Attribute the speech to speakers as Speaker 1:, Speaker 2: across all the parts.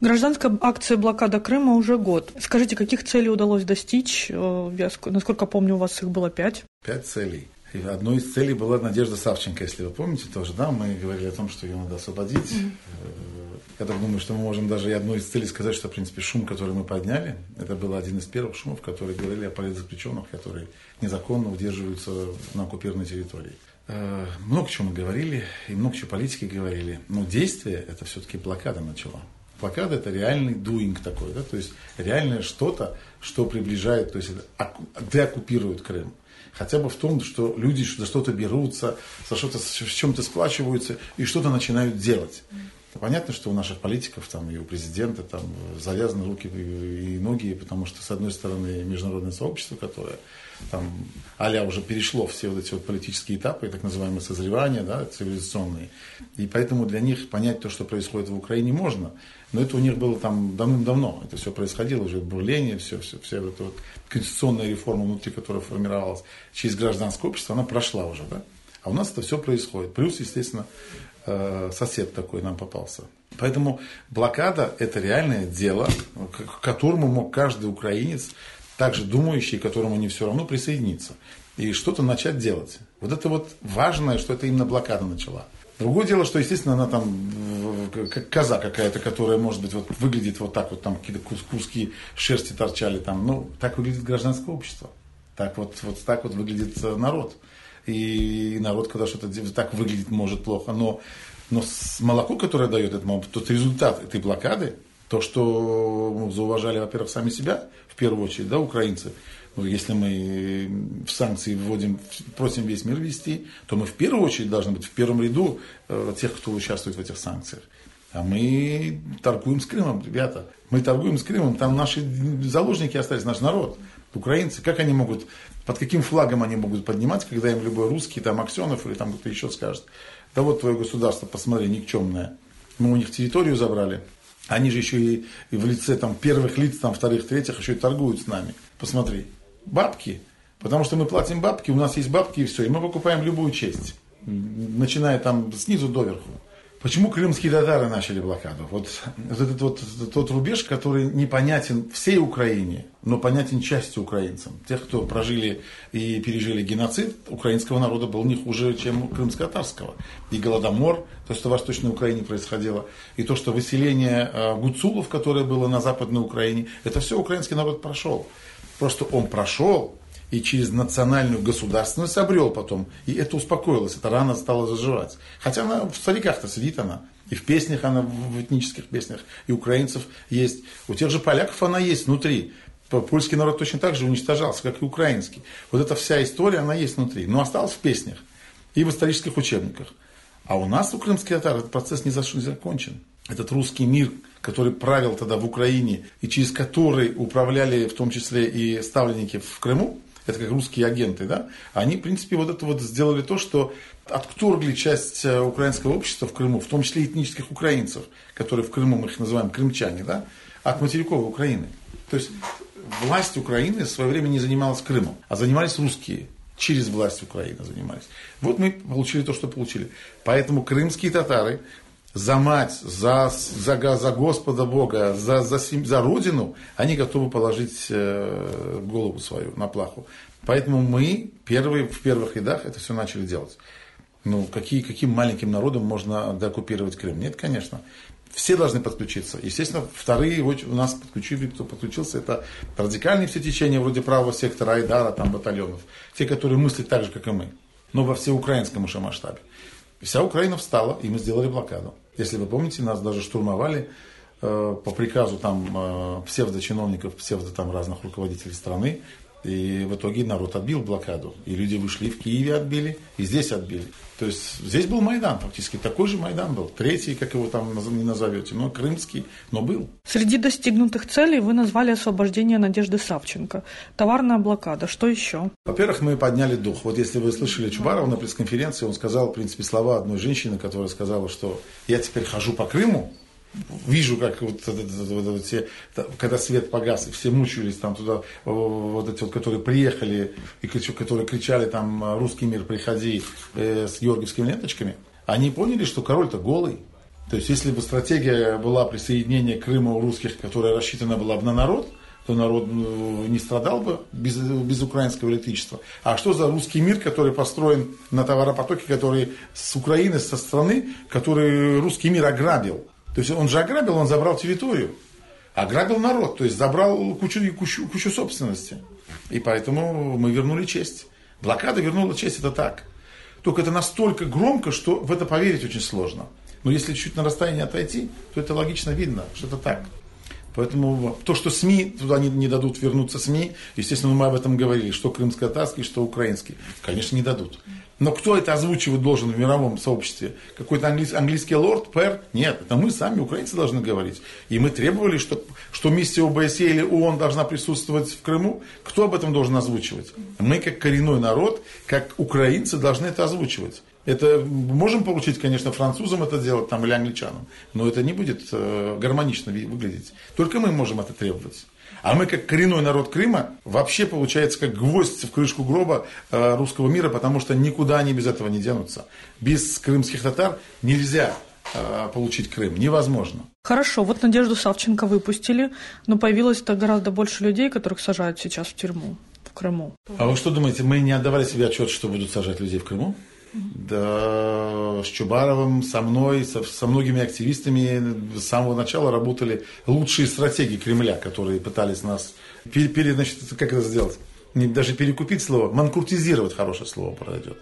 Speaker 1: Гражданская акция «Блокада Крыма» уже год. Скажите, каких целей удалось достичь? Э, я, насколько помню, у вас их было пять.
Speaker 2: Пять целей. И одной из целей была Надежда Савченко, если вы помните тоже, да, мы говорили о том, что ее надо освободить. Mm-hmm. Я так думаю, что мы можем даже и одной из целей сказать, что, в принципе, шум, который мы подняли, это был один из первых шумов, которые говорили о политзаключенных, которые незаконно удерживаются на оккупированной территории. Э, много чего мы говорили, и много чего политики говорили, но действие это все-таки блокада начала. Блокада это реальный дуинг такой, да, то есть реальное что-то, что приближает, то есть деоккупирует Крым хотя бы в том, что люди за что-то берутся, за что-то с чем-то сплачиваются и что-то начинают делать. Понятно, что у наших политиков там, и у президента там, завязаны руки и ноги, потому что, с одной стороны, международное сообщество, которое там, а уже перешло все вот эти вот политические этапы, так называемые созревания, да, цивилизационные. И поэтому для них понять то, что происходит в Украине, можно. Но это у них было там давным-давно. Это все происходило уже, бурление, все, все, вся эта вот конституционная реформа внутри, которая формировалась через гражданское общество, она прошла уже, да. А у нас это все происходит. Плюс, естественно, Э, сосед такой нам попался. Поэтому блокада – это реальное дело, к которому мог каждый украинец, также думающий, которому не все равно, присоединиться и что-то начать делать. Вот это вот важное, что это именно блокада начала. Другое дело, что, естественно, она там как коза какая-то, которая, может быть, вот выглядит вот так вот, там какие-то куски шерсти торчали там. Ну, так выглядит гражданское общество. Так вот, вот так вот выглядит э, народ и народ, когда что-то так выглядит, может плохо. Но, но молоко, которое дает этот молоко, тот результат этой блокады, то, что мы зауважали, во-первых, сами себя, в первую очередь, да, украинцы, ну, если мы в санкции вводим, просим весь мир ввести, то мы в первую очередь должны быть в первом ряду э, тех, кто участвует в этих санкциях. А мы торгуем с Крымом, ребята. Мы торгуем с Крымом, там наши заложники остались, наш народ. Украинцы, как они могут, под каким флагом они могут поднимать, когда им любой русский, там Аксенов или там кто-то еще скажет, да вот твое государство, посмотри, никчемное. Мы у них территорию забрали, они же еще и, и в лице там, первых лиц, там, вторых, третьих еще и торгуют с нами. Посмотри, бабки, потому что мы платим бабки, у нас есть бабки и все, и мы покупаем любую честь, начиная там снизу доверху. Почему крымские татары начали блокаду? Вот, вот этот вот тот рубеж, который непонятен всей Украине, но понятен части украинцам. Тех, кто прожили и пережили геноцид украинского народа, был не хуже, чем крымско-татарского. И Голодомор, то, что в Восточной Украине происходило, и то, что выселение э, гуцулов, которое было на Западной Украине, это все украинский народ прошел. Просто он прошел, и через национальную государственность обрел потом. И это успокоилось, эта рана стала заживать. Хотя она в стариках-то сидит она. И в песнях она, в этнических песнях, и украинцев есть. У тех же поляков она есть внутри. Польский народ точно так же уничтожался, как и украинский. Вот эта вся история, она есть внутри. Но осталась в песнях и в исторических учебниках. А у нас, у крымских татар, этот процесс не закончен. Этот русский мир, который правил тогда в Украине, и через который управляли в том числе и ставленники в Крыму, это как русские агенты, да, они, в принципе, вот это вот сделали то, что отторгли часть э, украинского общества в Крыму, в том числе этнических украинцев, которые в Крыму, мы их называем крымчане, да, от материковой Украины. То есть власть Украины в свое время не занималась Крымом, а занимались русские. Через власть Украины занимались. Вот мы получили то, что получили. Поэтому крымские татары за мать, за, за, за Господа Бога, за, за, за Родину, они готовы положить э, голову свою на плаху. Поэтому мы первые, в первых рядах это все начали делать. Ну, какие, каким маленьким народом можно деоккупировать Крым? Нет, конечно. Все должны подключиться. Естественно, вторые у нас подключили, кто подключился, это радикальные все течения, вроде правого сектора Айдара, там батальонов. Те, которые мыслят так же, как и мы. Но во всеукраинском уже масштабе. Вся Украина встала, и мы сделали блокаду. Если вы помните, нас даже штурмовали э, по приказу там э, псевдочиновников, псевдо там разных руководителей страны. И в итоге народ отбил блокаду. И люди вышли в Киеве отбили, и здесь отбили. То есть здесь был Майдан фактически. Такой же Майдан был. Третий, как его там не назовете, но крымский, но был.
Speaker 1: Среди достигнутых целей вы назвали освобождение Надежды Савченко. Товарная блокада. Что еще?
Speaker 2: Во-первых, мы подняли дух. Вот если вы слышали Чубарова на пресс-конференции, он сказал, в принципе, слова одной женщины, которая сказала, что я теперь хожу по Крыму, вижу, как вот, вот, вот, вот все, когда свет погас, и все мучились там туда, вот эти вот, которые приехали, и которые кричали там «Русский мир, приходи» э, с георгиевскими ленточками, они поняли, что король-то голый, То есть, если бы стратегия была присоединения Крыма у русских, которая рассчитана была бы на народ, то народ не страдал бы без, без украинского электричества. А что за русский мир, который построен на товаропотоке, который с Украины, со страны, который русский мир ограбил? То есть он же ограбил, он забрал территорию. Ограбил народ, то есть забрал кучу, кучу, кучу собственности. И поэтому мы вернули честь. Блокада вернула честь, это так. Только это настолько громко, что в это поверить очень сложно. Но если чуть на расстояние отойти, то это логично видно, что это так. Поэтому то, что СМИ туда не, не дадут вернуться СМИ, естественно, мы об этом говорили, что крымско-татарский, что украинский, конечно, не дадут. Но кто это озвучивать должен в мировом сообществе? Какой-то английский, английский лорд, пэр? Нет, это мы сами, украинцы, должны говорить. И мы требовали, что, что миссия ОБСЕ или ООН должна присутствовать в Крыму. Кто об этом должен озвучивать? Мы, как коренной народ, как украинцы, должны это озвучивать. Это можем получить, конечно, французам это делать там, или англичанам, но это не будет э, гармонично выглядеть. Только мы можем это требовать. А мы, как коренной народ Крыма, вообще получается как гвоздь в крышку гроба э, русского мира, потому что никуда они без этого не денутся. Без крымских татар нельзя э, получить Крым. Невозможно.
Speaker 1: Хорошо, вот Надежду Савченко выпустили, но появилось-то гораздо больше людей, которых сажают сейчас в тюрьму в Крыму.
Speaker 2: А вы что думаете, мы не отдавали себе отчет, что будут сажать людей в Крыму? Да, с Чубаровым, со мной, со, со многими активистами с самого начала работали лучшие стратегии Кремля, которые пытались нас пере, пере, значит, как это сделать? Не, даже перекупить слово, манкуртизировать хорошее слово пройдет.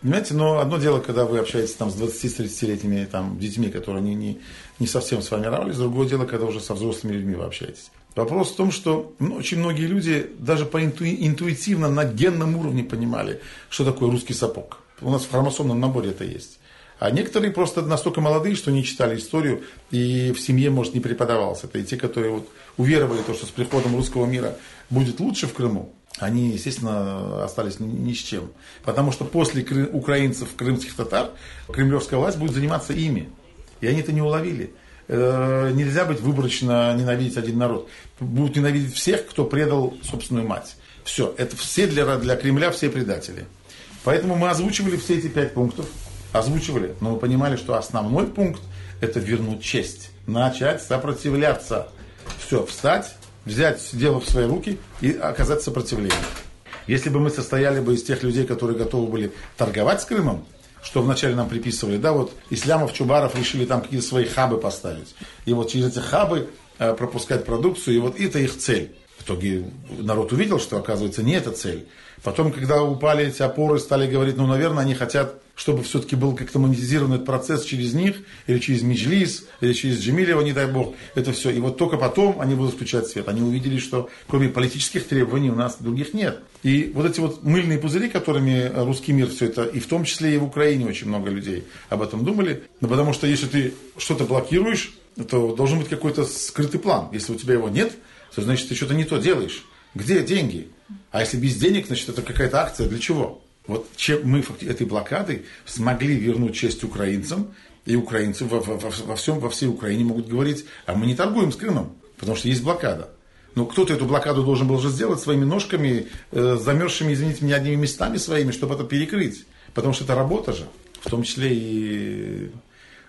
Speaker 2: Понимаете, но одно дело, когда вы общаетесь там с 20-30-летними там, детьми, которые не, не, не совсем с вами равнялись, другое дело, когда уже со взрослыми людьми вы общаетесь. Вопрос в том, что ну, очень многие люди даже по инту, интуитивно на генном уровне понимали, что такое русский сапог. У нас в хромосомном наборе это есть. А некоторые просто настолько молодые, что не читали историю, и в семье, может, не преподавалось это. И те, которые вот уверовали, то, что с приходом русского мира будет лучше в Крыму, они, естественно, остались ни с чем. Потому что после украинцев, крымских татар, кремлевская власть будет заниматься ими. И они это не уловили. Э, нельзя быть выборочно ненавидеть один народ. Будут ненавидеть всех, кто предал собственную мать. Все, это все для, для Кремля, все предатели. Поэтому мы озвучивали все эти пять пунктов, озвучивали, но мы понимали, что основной пункт – это вернуть честь, начать сопротивляться. Все, встать, взять дело в свои руки и оказать сопротивление. Если бы мы состояли бы из тех людей, которые готовы были торговать с Крымом, что вначале нам приписывали, да, вот Ислямов, Чубаров решили там какие-то свои хабы поставить. И вот через эти хабы э, пропускать продукцию, и вот это их цель. В итоге народ увидел, что, оказывается, не это цель. Потом, когда упали эти опоры, стали говорить, ну, наверное, они хотят, чтобы все-таки был как-то монетизирован этот процесс через них, или через Меджлис, или через Джемилева, не дай бог, это все. И вот только потом они будут включать свет. Они увидели, что кроме политических требований у нас других нет. И вот эти вот мыльные пузыри, которыми русский мир все это, и в том числе и в Украине очень много людей об этом думали, ну, потому что если ты что-то блокируешь, то должен быть какой-то скрытый план. Если у тебя его нет, то значит ты что-то не то делаешь. Где деньги? А если без денег, значит, это какая-то акция. Для чего? Вот чем мы этой блокадой смогли вернуть честь украинцам, и украинцы во, во, во, всем, во всей Украине могут говорить, а мы не торгуем с Крымом, потому что есть блокада. Но кто-то эту блокаду должен был уже сделать своими ножками, э, замерзшими, извините меня, одними местами своими, чтобы это перекрыть. Потому что это работа же, в том числе и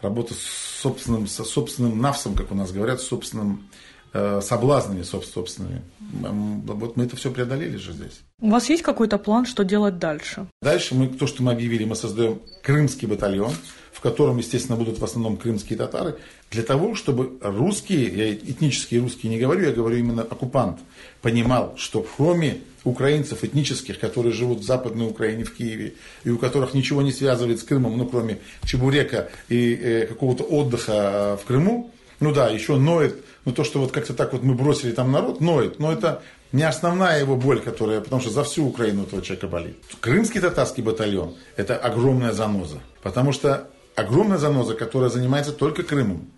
Speaker 2: работа с собственным, со собственным навсом, как у нас говорят, с собственным соблазнами собственными. Вот мы это все преодолели же здесь.
Speaker 1: У вас есть какой-то план, что делать дальше?
Speaker 2: Дальше мы, то, что мы объявили, мы создаем крымский батальон, в котором, естественно, будут в основном крымские татары, для того, чтобы русские, я этнические русские не говорю, я говорю именно оккупант, понимал, что кроме украинцев этнических, которые живут в Западной Украине, в Киеве, и у которых ничего не связывает с Крымом, ну, кроме Чебурека и э, какого-то отдыха в Крыму, ну да, еще ноет, ну то, что вот как-то так вот мы бросили там народ, ноет, но это не основная его боль, которая, потому что за всю Украину этого человека болит. Крымский татарский батальон – это огромная заноза, потому что огромная заноза, которая занимается только Крымом.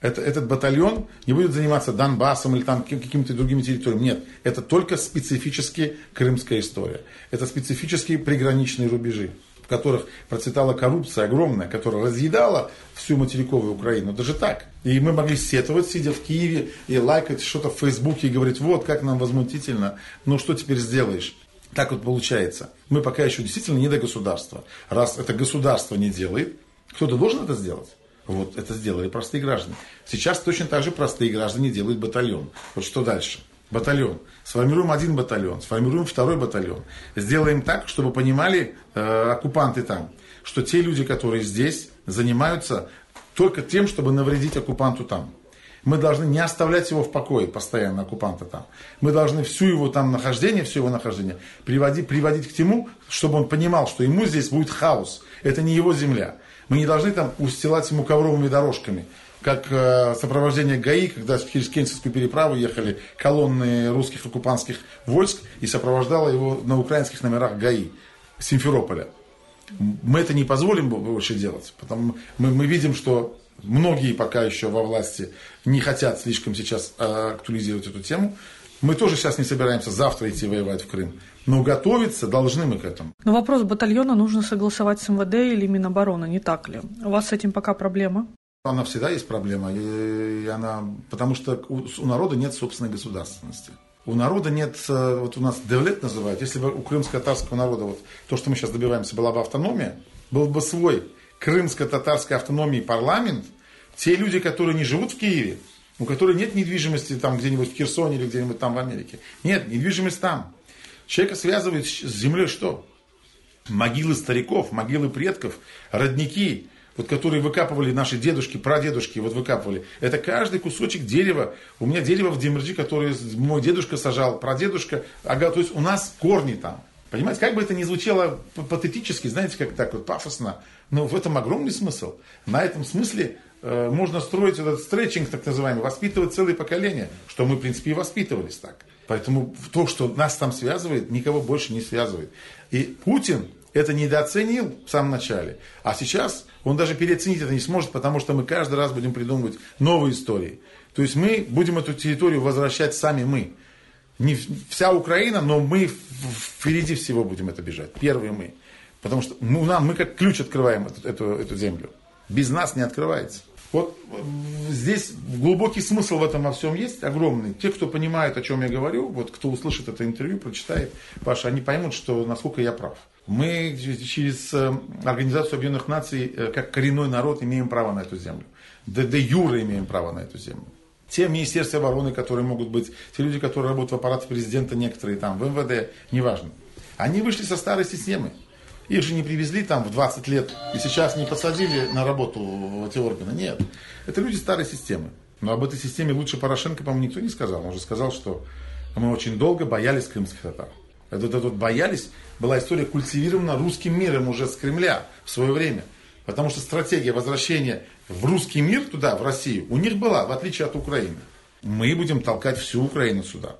Speaker 2: Это, этот батальон не будет заниматься Донбассом или там какими-то другими территориями. Нет, это только специфически крымская история. Это специфические приграничные рубежи которых процветала коррупция огромная, которая разъедала всю материковую Украину. Даже так. И мы могли сетовать, сидя в Киеве, и лайкать что-то в Фейсбуке, и говорить, вот как нам возмутительно, ну что теперь сделаешь? Так вот получается. Мы пока еще действительно не до государства. Раз это государство не делает, кто-то должен это сделать. Вот это сделали простые граждане. Сейчас точно так же простые граждане делают батальон. Вот что дальше? Батальон. Сформируем один батальон, сформируем второй батальон. Сделаем так, чтобы понимали э, оккупанты там, что те люди, которые здесь, занимаются только тем, чтобы навредить оккупанту там. Мы должны не оставлять его в покое постоянно, оккупанта там. Мы должны всю его там нахождение, все его нахождение приводить, приводить к тому, чтобы он понимал, что ему здесь будет хаос. Это не его земля. Мы не должны там устилать ему ковровыми дорожками. Как э, сопровождение ГАИ, когда через Кенцевскую переправу ехали колонны русских оккупантских войск и сопровождала его на украинских номерах ГАИ Симферополя. Мы это не позволим больше делать. Потому мы, мы видим, что многие пока еще во власти не хотят слишком сейчас а, актуализировать эту тему. Мы тоже сейчас не собираемся завтра идти воевать в Крым. Но готовиться должны мы к этому.
Speaker 1: Но вопрос батальона нужно согласовать с МВД или Минобороны, не так ли? У вас с этим пока проблема?
Speaker 2: Она всегда есть проблема, и она, потому что у, у народа нет собственной государственности. У народа нет, э, вот у нас девлет называют, если бы у крымско-татарского народа, вот то, что мы сейчас добиваемся, была бы автономия, был бы свой крымско-татарской автономии парламент, те люди, которые не живут в Киеве, у которых нет недвижимости там где-нибудь в Херсоне или где-нибудь там в Америке. Нет, недвижимость там. Человека связывает с землей что? Могилы стариков, могилы предков, родники, вот которые выкапывали наши дедушки, прадедушки, вот выкапывали. Это каждый кусочек дерева. У меня дерево в Демерджи, которое мой дедушка сажал, прадедушка. Ага, то есть у нас корни там. Понимаете, как бы это ни звучало патетически, знаете, как так вот пафосно, но в этом огромный смысл. На этом смысле э, можно строить этот стретчинг, так называемый, воспитывать целое поколение, что мы, в принципе, и воспитывались так. Поэтому то, что нас там связывает, никого больше не связывает. И Путин это недооценил в самом начале, а сейчас он даже переоценить это не сможет, потому что мы каждый раз будем придумывать новые истории. То есть мы будем эту территорию возвращать сами мы не вся Украина, но мы впереди всего будем это бежать. Первые мы. Потому что ну, нам, мы как ключ открываем эту, эту, эту землю. Без нас не открывается. Вот здесь глубокий смысл в этом во всем есть, огромный. Те, кто понимает, о чем я говорю, вот кто услышит это интервью, прочитает, Паша, они поймут, что насколько я прав. Мы через э, Организацию Объединенных Наций, э, как коренной народ, имеем право на эту землю. Де, де юра имеем право на эту землю те Министерства обороны, которые могут быть, те люди, которые работают в аппарате президента, некоторые там, в МВД, неважно. Они вышли со старой системы. Их же не привезли там в 20 лет и сейчас не посадили на работу в эти органы. Нет. Это люди старой системы. Но об этой системе лучше Порошенко, по-моему, никто не сказал. Он же сказал, что мы очень долго боялись крымских татар. Это, это вот боялись, была история культивирована русским миром уже с Кремля в свое время. Потому что стратегия возвращения в русский мир туда, в Россию, у них была, в отличие от Украины. Мы будем толкать всю Украину сюда.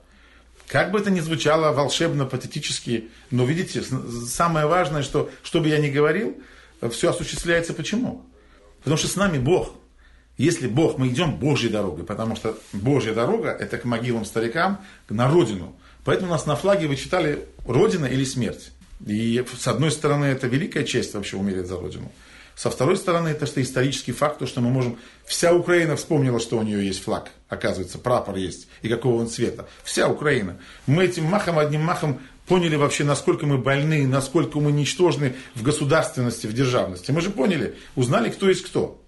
Speaker 2: Как бы это ни звучало волшебно, патетически, но видите, самое важное, что, что бы я ни говорил, все осуществляется почему? Потому что с нами Бог. Если Бог, мы идем Божьей дорогой, потому что Божья дорога это к могилам старикам, на родину. Поэтому у нас на флаге вы читали Родина или смерть. И с одной стороны, это великая честь вообще умереть за Родину. Со второй стороны, это что исторический факт, то, что мы можем... Вся Украина вспомнила, что у нее есть флаг, оказывается, прапор есть, и какого он цвета. Вся Украина. Мы этим махом, одним махом поняли вообще, насколько мы больны, насколько мы ничтожны в государственности, в державности. Мы же поняли, узнали, кто есть кто.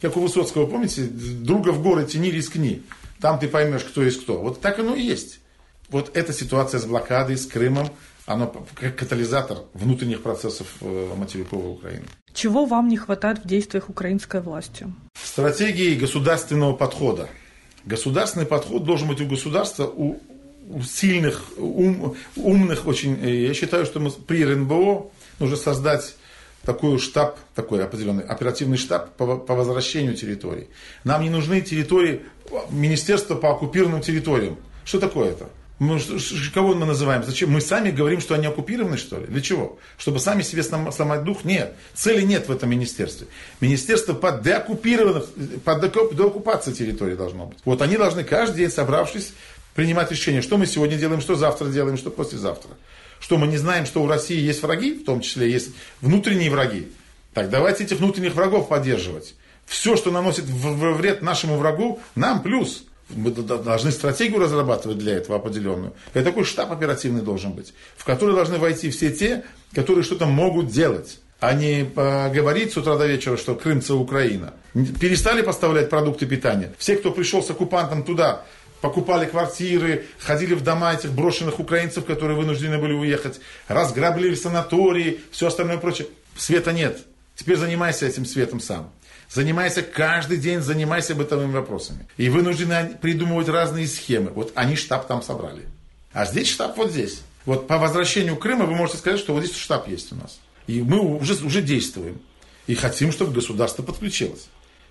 Speaker 2: Как у Высоцкого, помните, друга в горы тяни, рискни. Там ты поймешь, кто есть кто. Вот так оно и есть. Вот эта ситуация с блокадой, с Крымом, оно как катализатор внутренних процессов э, материковой Украины.
Speaker 1: Чего вам не хватает в действиях украинской власти?
Speaker 2: Стратегии государственного подхода. Государственный подход должен быть у государства, у, у сильных, ум, умных очень. Я считаю, что мы при РНБО нужно создать такой штаб, такой определенный оперативный штаб по, по возвращению территорий. Нам не нужны территории, министерства по оккупированным территориям. Что такое это? Мы, кого мы называем? Зачем? Мы сами говорим, что они оккупированы, что ли? Для чего? Чтобы сами себе сломать дух? Нет. Цели нет в этом министерстве. Министерство по деоккупированных, по деоккупации территории должно быть. Вот они должны каждый день, собравшись, принимать решение, что мы сегодня делаем, что завтра делаем, что послезавтра. Что мы не знаем, что у России есть враги, в том числе есть внутренние враги. Так давайте этих внутренних врагов поддерживать. Все, что наносит вред нашему врагу, нам плюс. Мы должны стратегию разрабатывать для этого определенную. Это такой штаб оперативный должен быть, в который должны войти все те, которые что-то могут делать. а не говорить с утра до вечера, что Крым Украина. Перестали поставлять продукты питания. Все, кто пришел с оккупантом туда, покупали квартиры, ходили в дома этих брошенных украинцев, которые вынуждены были уехать, разграбили санатории, все остальное прочее. Света нет. Теперь занимайся этим светом сам. Занимайся каждый день, занимайся бытовыми вопросами. И вынуждены придумывать разные схемы. Вот они штаб там собрали. А здесь штаб вот здесь. Вот по возвращению Крыма вы можете сказать, что вот здесь штаб есть у нас. И мы уже, уже действуем. И хотим, чтобы государство подключилось.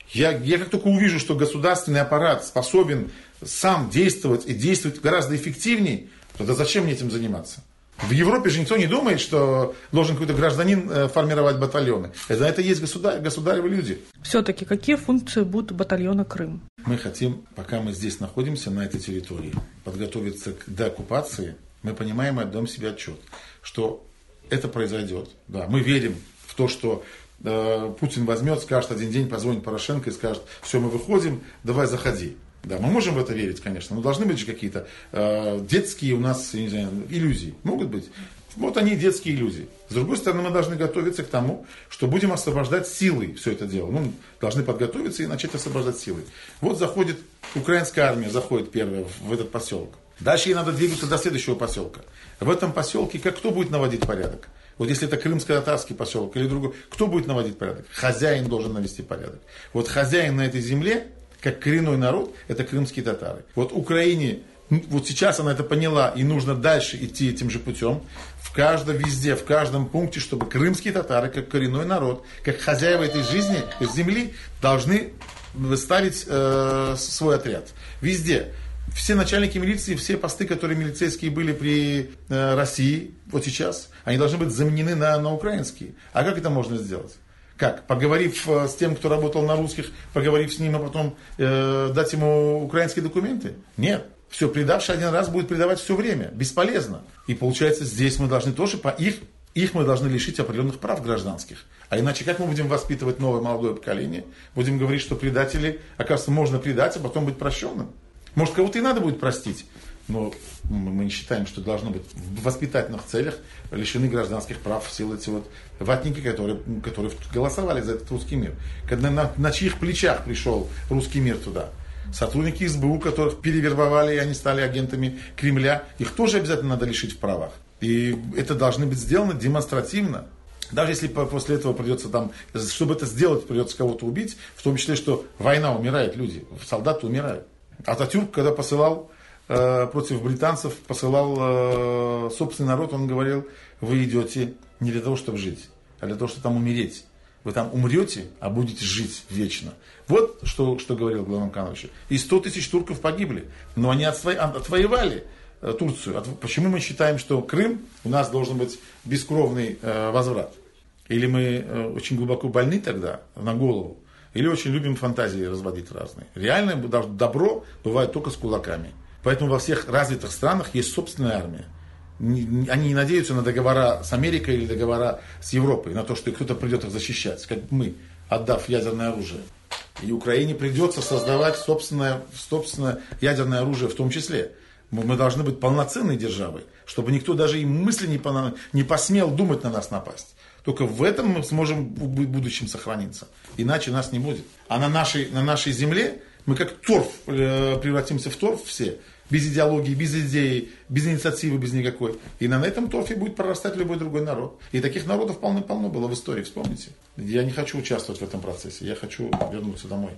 Speaker 2: Я, я как только увижу, что государственный аппарат способен сам действовать и действовать гораздо эффективнее, то зачем мне этим заниматься? В Европе же никто не думает, что должен какой-то гражданин э, формировать батальоны. Это, это есть государь, государевы люди.
Speaker 1: Все-таки какие функции будут батальона Крым?
Speaker 2: Мы хотим, пока мы здесь находимся, на этой территории, подготовиться к деоккупации. Мы понимаем и отдаем себе отчет, что это произойдет. Да, мы верим в то, что э, Путин возьмет, скажет один день, позвонит Порошенко и скажет, все, мы выходим, давай заходи. Да, мы можем в это верить, конечно, но должны быть же какие-то э, детские у нас, не знаю, иллюзии. Могут быть. Вот они, детские иллюзии. С другой стороны, мы должны готовиться к тому, что будем освобождать силой все это дело. Ну, должны подготовиться и начать освобождать силой. Вот заходит украинская армия, заходит первая в этот поселок. Дальше ей надо двигаться до следующего поселка. В этом поселке как кто будет наводить порядок? Вот если это крымско-татарский поселок или другой, кто будет наводить порядок? Хозяин должен навести порядок. Вот хозяин на этой земле как коренной народ, это крымские татары. Вот Украине, вот сейчас она это поняла, и нужно дальше идти этим же путем. В каждом, везде, в каждом пункте, чтобы крымские татары, как коренной народ, как хозяева этой жизни, земли, должны выставить э, свой отряд. Везде. Все начальники милиции, все посты, которые милицейские были при э, России, вот сейчас, они должны быть заменены на, на украинские. А как это можно сделать? Как? Поговорив э, с тем, кто работал на русских, поговорив с ним, а потом э, дать ему украинские документы? Нет. Все, предавший один раз будет предавать все время. Бесполезно. И получается, здесь мы должны тоже по их их мы должны лишить определенных прав гражданских. А иначе как мы будем воспитывать новое молодое поколение? Будем говорить, что предатели, оказывается, можно предать, а потом быть прощенным. Может, кого-то и надо будет простить но мы не считаем, что должно быть в воспитательных целях лишены гражданских прав в силу эти вот ватники, которые, которые голосовали за этот русский мир. Когда на, на чьих плечах пришел русский мир туда? Сотрудники СБУ, которых перевербовали, и они стали агентами Кремля, их тоже обязательно надо лишить в правах. И это должно быть сделано демонстративно. Даже если после этого придется там, чтобы это сделать, придется кого-то убить, в том числе, что война умирает, люди, солдаты умирают. Ататюрк, когда посылал против британцев посылал э, собственный народ, он говорил, вы идете не для того, чтобы жить, а для того, чтобы там умереть. Вы там умрете, а будете жить вечно. Вот что, что говорил главнокомандующий. И 100 тысяч турков погибли, но они отво, отвоевали э, Турцию. Почему мы считаем, что Крым у нас должен быть бескровный возврат? Или мы очень глубоко больны тогда на голову, или очень любим фантазии разводить разные. Реальное добро бывает только с кулаками. Поэтому во всех развитых странах есть собственная армия. Они не надеются на договора с Америкой или договора с Европой, на то, что кто-то придет их защищать, как мы, отдав ядерное оружие. И Украине придется создавать собственное, собственное ядерное оружие в том числе. Мы должны быть полноценной державой, чтобы никто даже и мысли не, не посмел думать на нас напасть. Только в этом мы сможем в будущем сохраниться. Иначе нас не будет. А на нашей, на нашей земле мы как торф э, превратимся в торф все без идеологии, без идеи, без инициативы, без никакой. И на этом торфе будет прорастать любой другой народ. И таких народов полно-полно было в истории, вспомните. Я не хочу участвовать в этом процессе, я хочу вернуться домой.